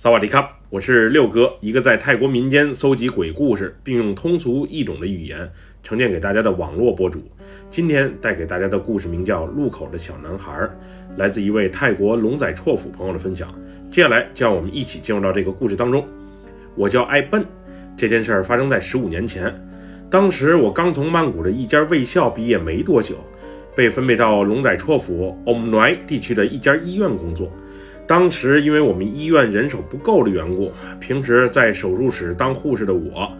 萨瓦迪卡，我是六哥，一个在泰国民间搜集鬼故事，并用通俗易懂的语言呈现给大家的网络博主。今天带给大家的故事名叫《路口的小男孩》，来自一位泰国龙仔绰府朋友的分享。接下来就让我们一起进入到这个故事当中。我叫艾笨，这件事儿发生在十五年前，当时我刚从曼谷的一家卫校毕业没多久，被分配到龙仔绰府 Om Noi 地区的一家医院工作。当时因为我们医院人手不够的缘故，平时在手术室当护士的我，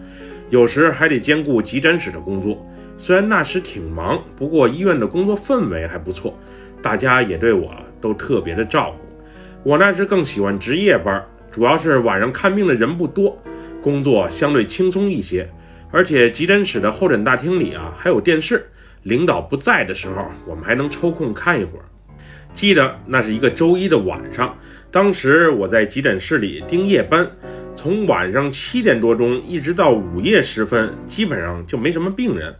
有时还得兼顾急诊室的工作。虽然那时挺忙，不过医院的工作氛围还不错，大家也对我都特别的照顾。我那时更喜欢值夜班，主要是晚上看病的人不多，工作相对轻松一些。而且急诊室的候诊大厅里啊还有电视，领导不在的时候，我们还能抽空看一会儿。记得那是一个周一的晚上，当时我在急诊室里盯夜班，从晚上七点多钟一直到午夜时分，基本上就没什么病人，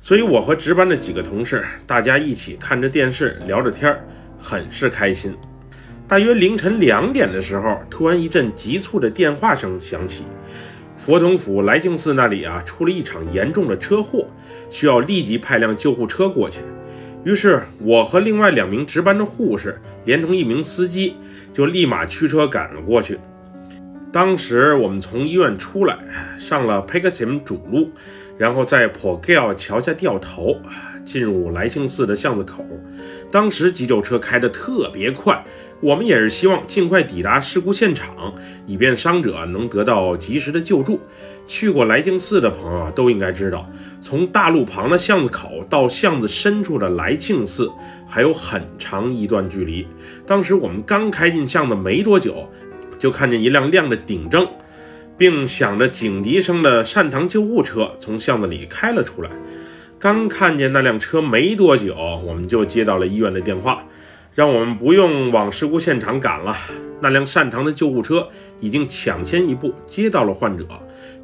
所以我和值班的几个同事，大家一起看着电视聊着天，很是开心。大约凌晨两点的时候，突然一阵急促的电话声响起，佛统府来庆寺那里啊出了一场严重的车祸，需要立即派辆救护车过去。于是，我和另外两名值班的护士，连同一名司机，就立马驱车赶了过去。当时我们从医院出来，上了 p e k s i m 主路，然后在 p o g a l 桥下掉头，进入来庆寺的巷子口。当时急救车开得特别快，我们也是希望尽快抵达事故现场，以便伤者能得到及时的救助。去过来庆寺的朋友都应该知道，从大路旁的巷子口到巷子深处的来庆寺还有很长一段距离。当时我们刚开进巷子没多久，就看见一辆亮着顶灯，并响着警笛声的善堂救护车从巷子里开了出来。刚看见那辆车没多久，我们就接到了医院的电话，让我们不用往事故现场赶了。那辆善堂的救护车已经抢先一步接到了患者。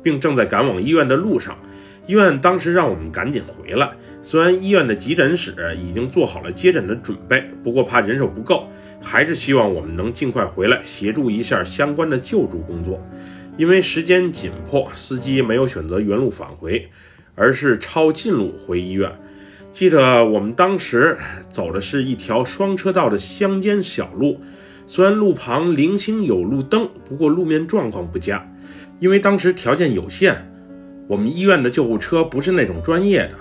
并正在赶往医院的路上，医院当时让我们赶紧回来。虽然医院的急诊室已经做好了接诊的准备，不过怕人手不够，还是希望我们能尽快回来协助一下相关的救助工作。因为时间紧迫，司机没有选择原路返回，而是抄近路回医院。记得我们当时走的是一条双车道的乡间小路，虽然路旁零星有路灯，不过路面状况不佳。因为当时条件有限，我们医院的救护车不是那种专业的，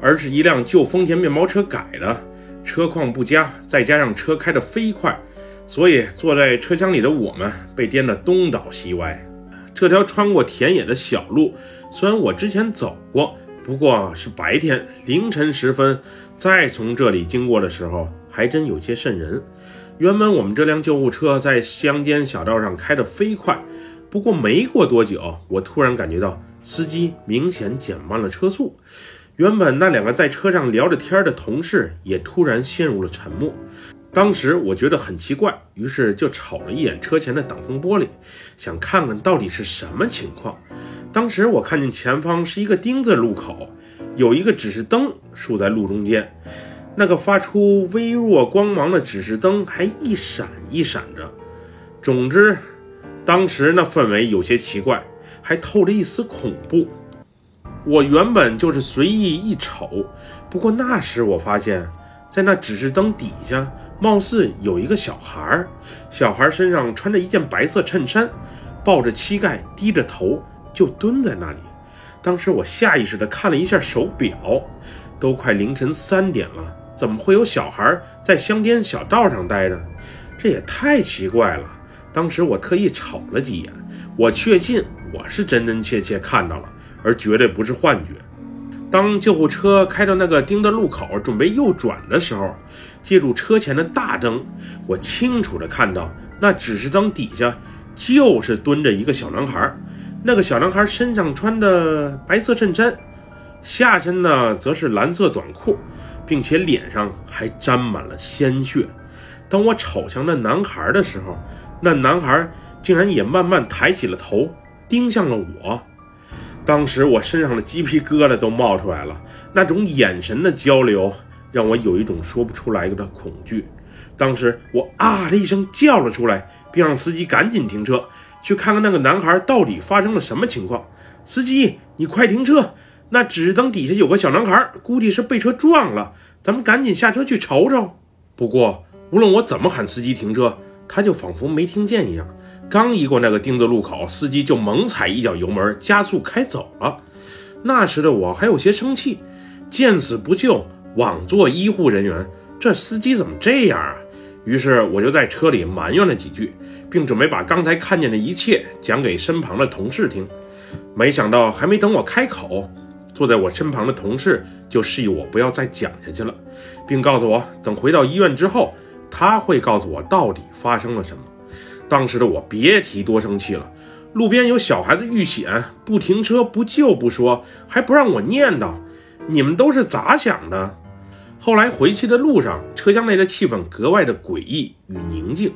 而是一辆旧丰田面包车改的，车况不佳，再加上车开得飞快，所以坐在车厢里的我们被颠得东倒西歪。这条穿过田野的小路，虽然我之前走过，不过是白天凌晨时分再从这里经过的时候，还真有些瘆人。原本我们这辆救护车在乡间小道上开得飞快。不过没过多久，我突然感觉到司机明显减慢了车速。原本那两个在车上聊着天的同事也突然陷入了沉默。当时我觉得很奇怪，于是就瞅了一眼车前的挡风玻璃，想看看到底是什么情况。当时我看见前方是一个丁字路口，有一个指示灯竖在路中间，那个发出微弱光芒的指示灯还一闪一闪着。总之。当时那氛围有些奇怪，还透着一丝恐怖。我原本就是随意一瞅，不过那时我发现，在那指示灯底下，貌似有一个小孩儿。小孩身上穿着一件白色衬衫，抱着膝盖，低着头，就蹲在那里。当时我下意识地看了一下手表，都快凌晨三点了，怎么会有小孩在乡间小道上待着？这也太奇怪了。当时我特意瞅了几眼，我确信我是真真切切看到了，而绝对不是幻觉。当救护车开到那个丁的路口，准备右转的时候，借助车前的大灯，我清楚地看到那指示灯底下就是蹲着一个小男孩。那个小男孩身上穿的白色衬衫，下身呢则是蓝色短裤，并且脸上还沾满了鲜血。当我瞅向那男孩的时候，那男孩竟然也慢慢抬起了头，盯向了我。当时我身上的鸡皮疙瘩都冒出来了，那种眼神的交流让我有一种说不出来的恐惧。当时我啊的一声叫了出来，并让司机赶紧停车，去看看那个男孩到底发生了什么情况。司机，你快停车！那指灯底下有个小男孩，估计是被车撞了，咱们赶紧下车去瞅瞅。不过，无论我怎么喊司机停车，他就仿佛没听见一样。刚一过那个丁字路口，司机就猛踩一脚油门，加速开走了。那时的我还有些生气，见死不救，枉做医护人员，这司机怎么这样啊？于是我就在车里埋怨了几句，并准备把刚才看见的一切讲给身旁的同事听。没想到，还没等我开口，坐在我身旁的同事就示意我不要再讲下去了，并告诉我，等回到医院之后，他会告诉我到底发生了什么。当时的我别提多生气了，路边有小孩子遇险，不停车不救不说，还不让我念叨，你们都是咋想的？后来回去的路上，车厢内的气氛格外的诡异与宁静，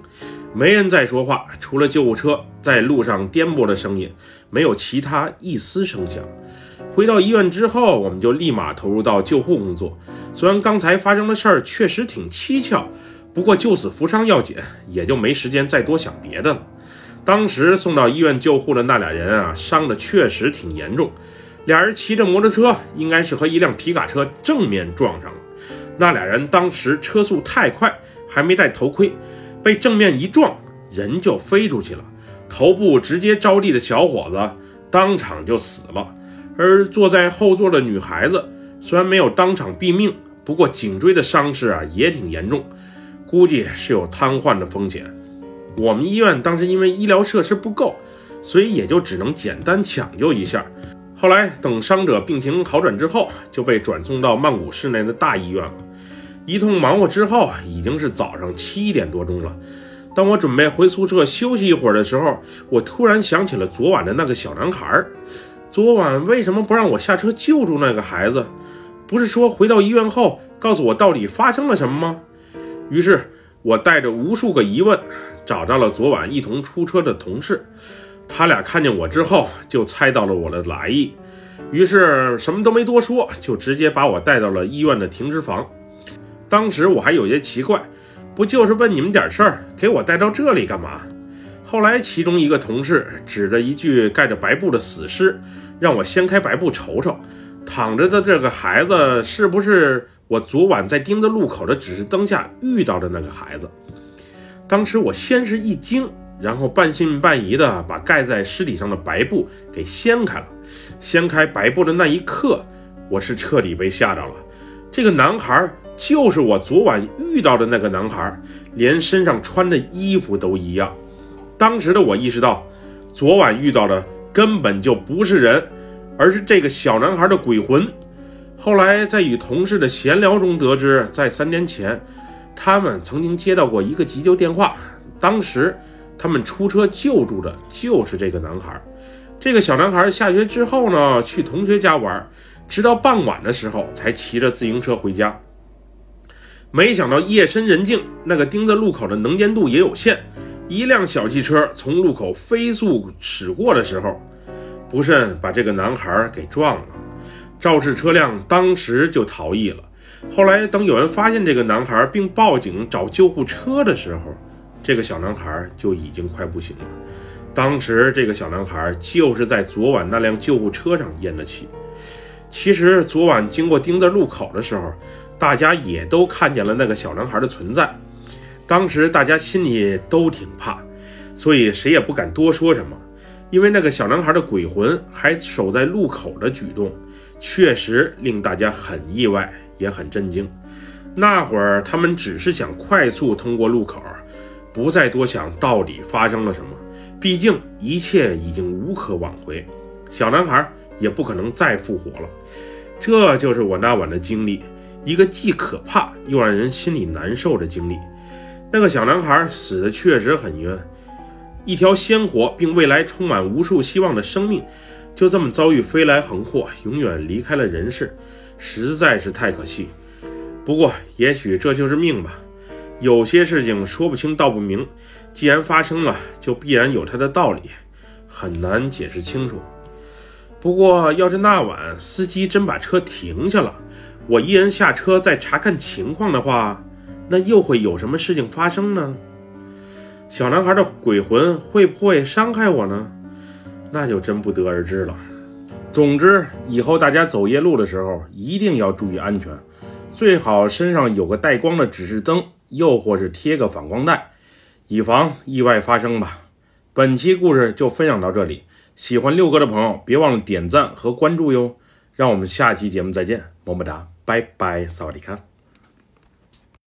没人再说话，除了救护车在路上颠簸的声音，没有其他一丝声响。回到医院之后，我们就立马投入到救护工作。虽然刚才发生的事儿确实挺蹊跷。不过救死扶伤要紧，也就没时间再多想别的了。当时送到医院救护的那俩人啊，伤的确实挺严重。俩人骑着摩托车，应该是和一辆皮卡车正面撞上了。那俩人当时车速太快，还没戴头盔，被正面一撞，人就飞出去了，头部直接着地的小伙子当场就死了。而坐在后座的女孩子虽然没有当场毙命，不过颈椎的伤势啊也挺严重。估计是有瘫痪的风险。我们医院当时因为医疗设施不够，所以也就只能简单抢救一下。后来等伤者病情好转之后，就被转送到曼谷市内的大医院了。一通忙活之后，已经是早上七点多钟了。当我准备回宿舍休息一会儿的时候，我突然想起了昨晚的那个小男孩。昨晚为什么不让我下车救助那个孩子？不是说回到医院后告诉我到底发生了什么吗？于是我带着无数个疑问，找到了昨晚一同出车的同事。他俩看见我之后，就猜到了我的来意，于是什么都没多说，就直接把我带到了医院的停尸房。当时我还有些奇怪，不就是问你们点事儿，给我带到这里干嘛？后来其中一个同事指着一具盖着白布的死尸，让我掀开白布瞅瞅，躺着的这个孩子是不是？我昨晚在丁字路口的指示灯下遇到的那个孩子，当时我先是一惊，然后半信半疑的把盖在尸体上的白布给掀开了。掀开白布的那一刻，我是彻底被吓着了。这个男孩就是我昨晚遇到的那个男孩，连身上穿的衣服都一样。当时的我意识到，昨晚遇到的根本就不是人，而是这个小男孩的鬼魂。后来在与同事的闲聊中得知，在三年前，他们曾经接到过一个急救电话。当时他们出车救助的就是这个男孩。这个小男孩下学之后呢，去同学家玩，直到傍晚的时候才骑着自行车回家。没想到夜深人静，那个丁字路口的能见度也有限，一辆小汽车从路口飞速驶过的时候，不慎把这个男孩给撞了。肇事车辆当时就逃逸了。后来，等有人发现这个男孩并报警找救护车的时候，这个小男孩就已经快不行了。当时，这个小男孩就是在昨晚那辆救护车上咽的气。其实，昨晚经过丁字路口的时候，大家也都看见了那个小男孩的存在。当时大家心里都挺怕，所以谁也不敢多说什么，因为那个小男孩的鬼魂还守在路口的举动。确实令大家很意外，也很震惊。那会儿他们只是想快速通过路口，不再多想到底发生了什么。毕竟一切已经无可挽回，小男孩也不可能再复活了。这就是我那晚的经历，一个既可怕又让人心里难受的经历。那个小男孩死的确实很冤，一条鲜活并未来充满无数希望的生命。就这么遭遇飞来横祸，永远离开了人世，实在是太可惜。不过，也许这就是命吧。有些事情说不清道不明，既然发生了，就必然有它的道理，很难解释清楚。不过，要是那晚司机真把车停下了，我一人下车再查看情况的话，那又会有什么事情发生呢？小男孩的鬼魂会不会伤害我呢？那就真不得而知了。总之，以后大家走夜路的时候一定要注意安全，最好身上有个带光的指示灯，又或是贴个反光带，以防意外发生吧。本期故事就分享到这里，喜欢六哥的朋友别忘了点赞和关注哟。让我们下期节目再见，么么哒，拜拜，萨瓦迪卡。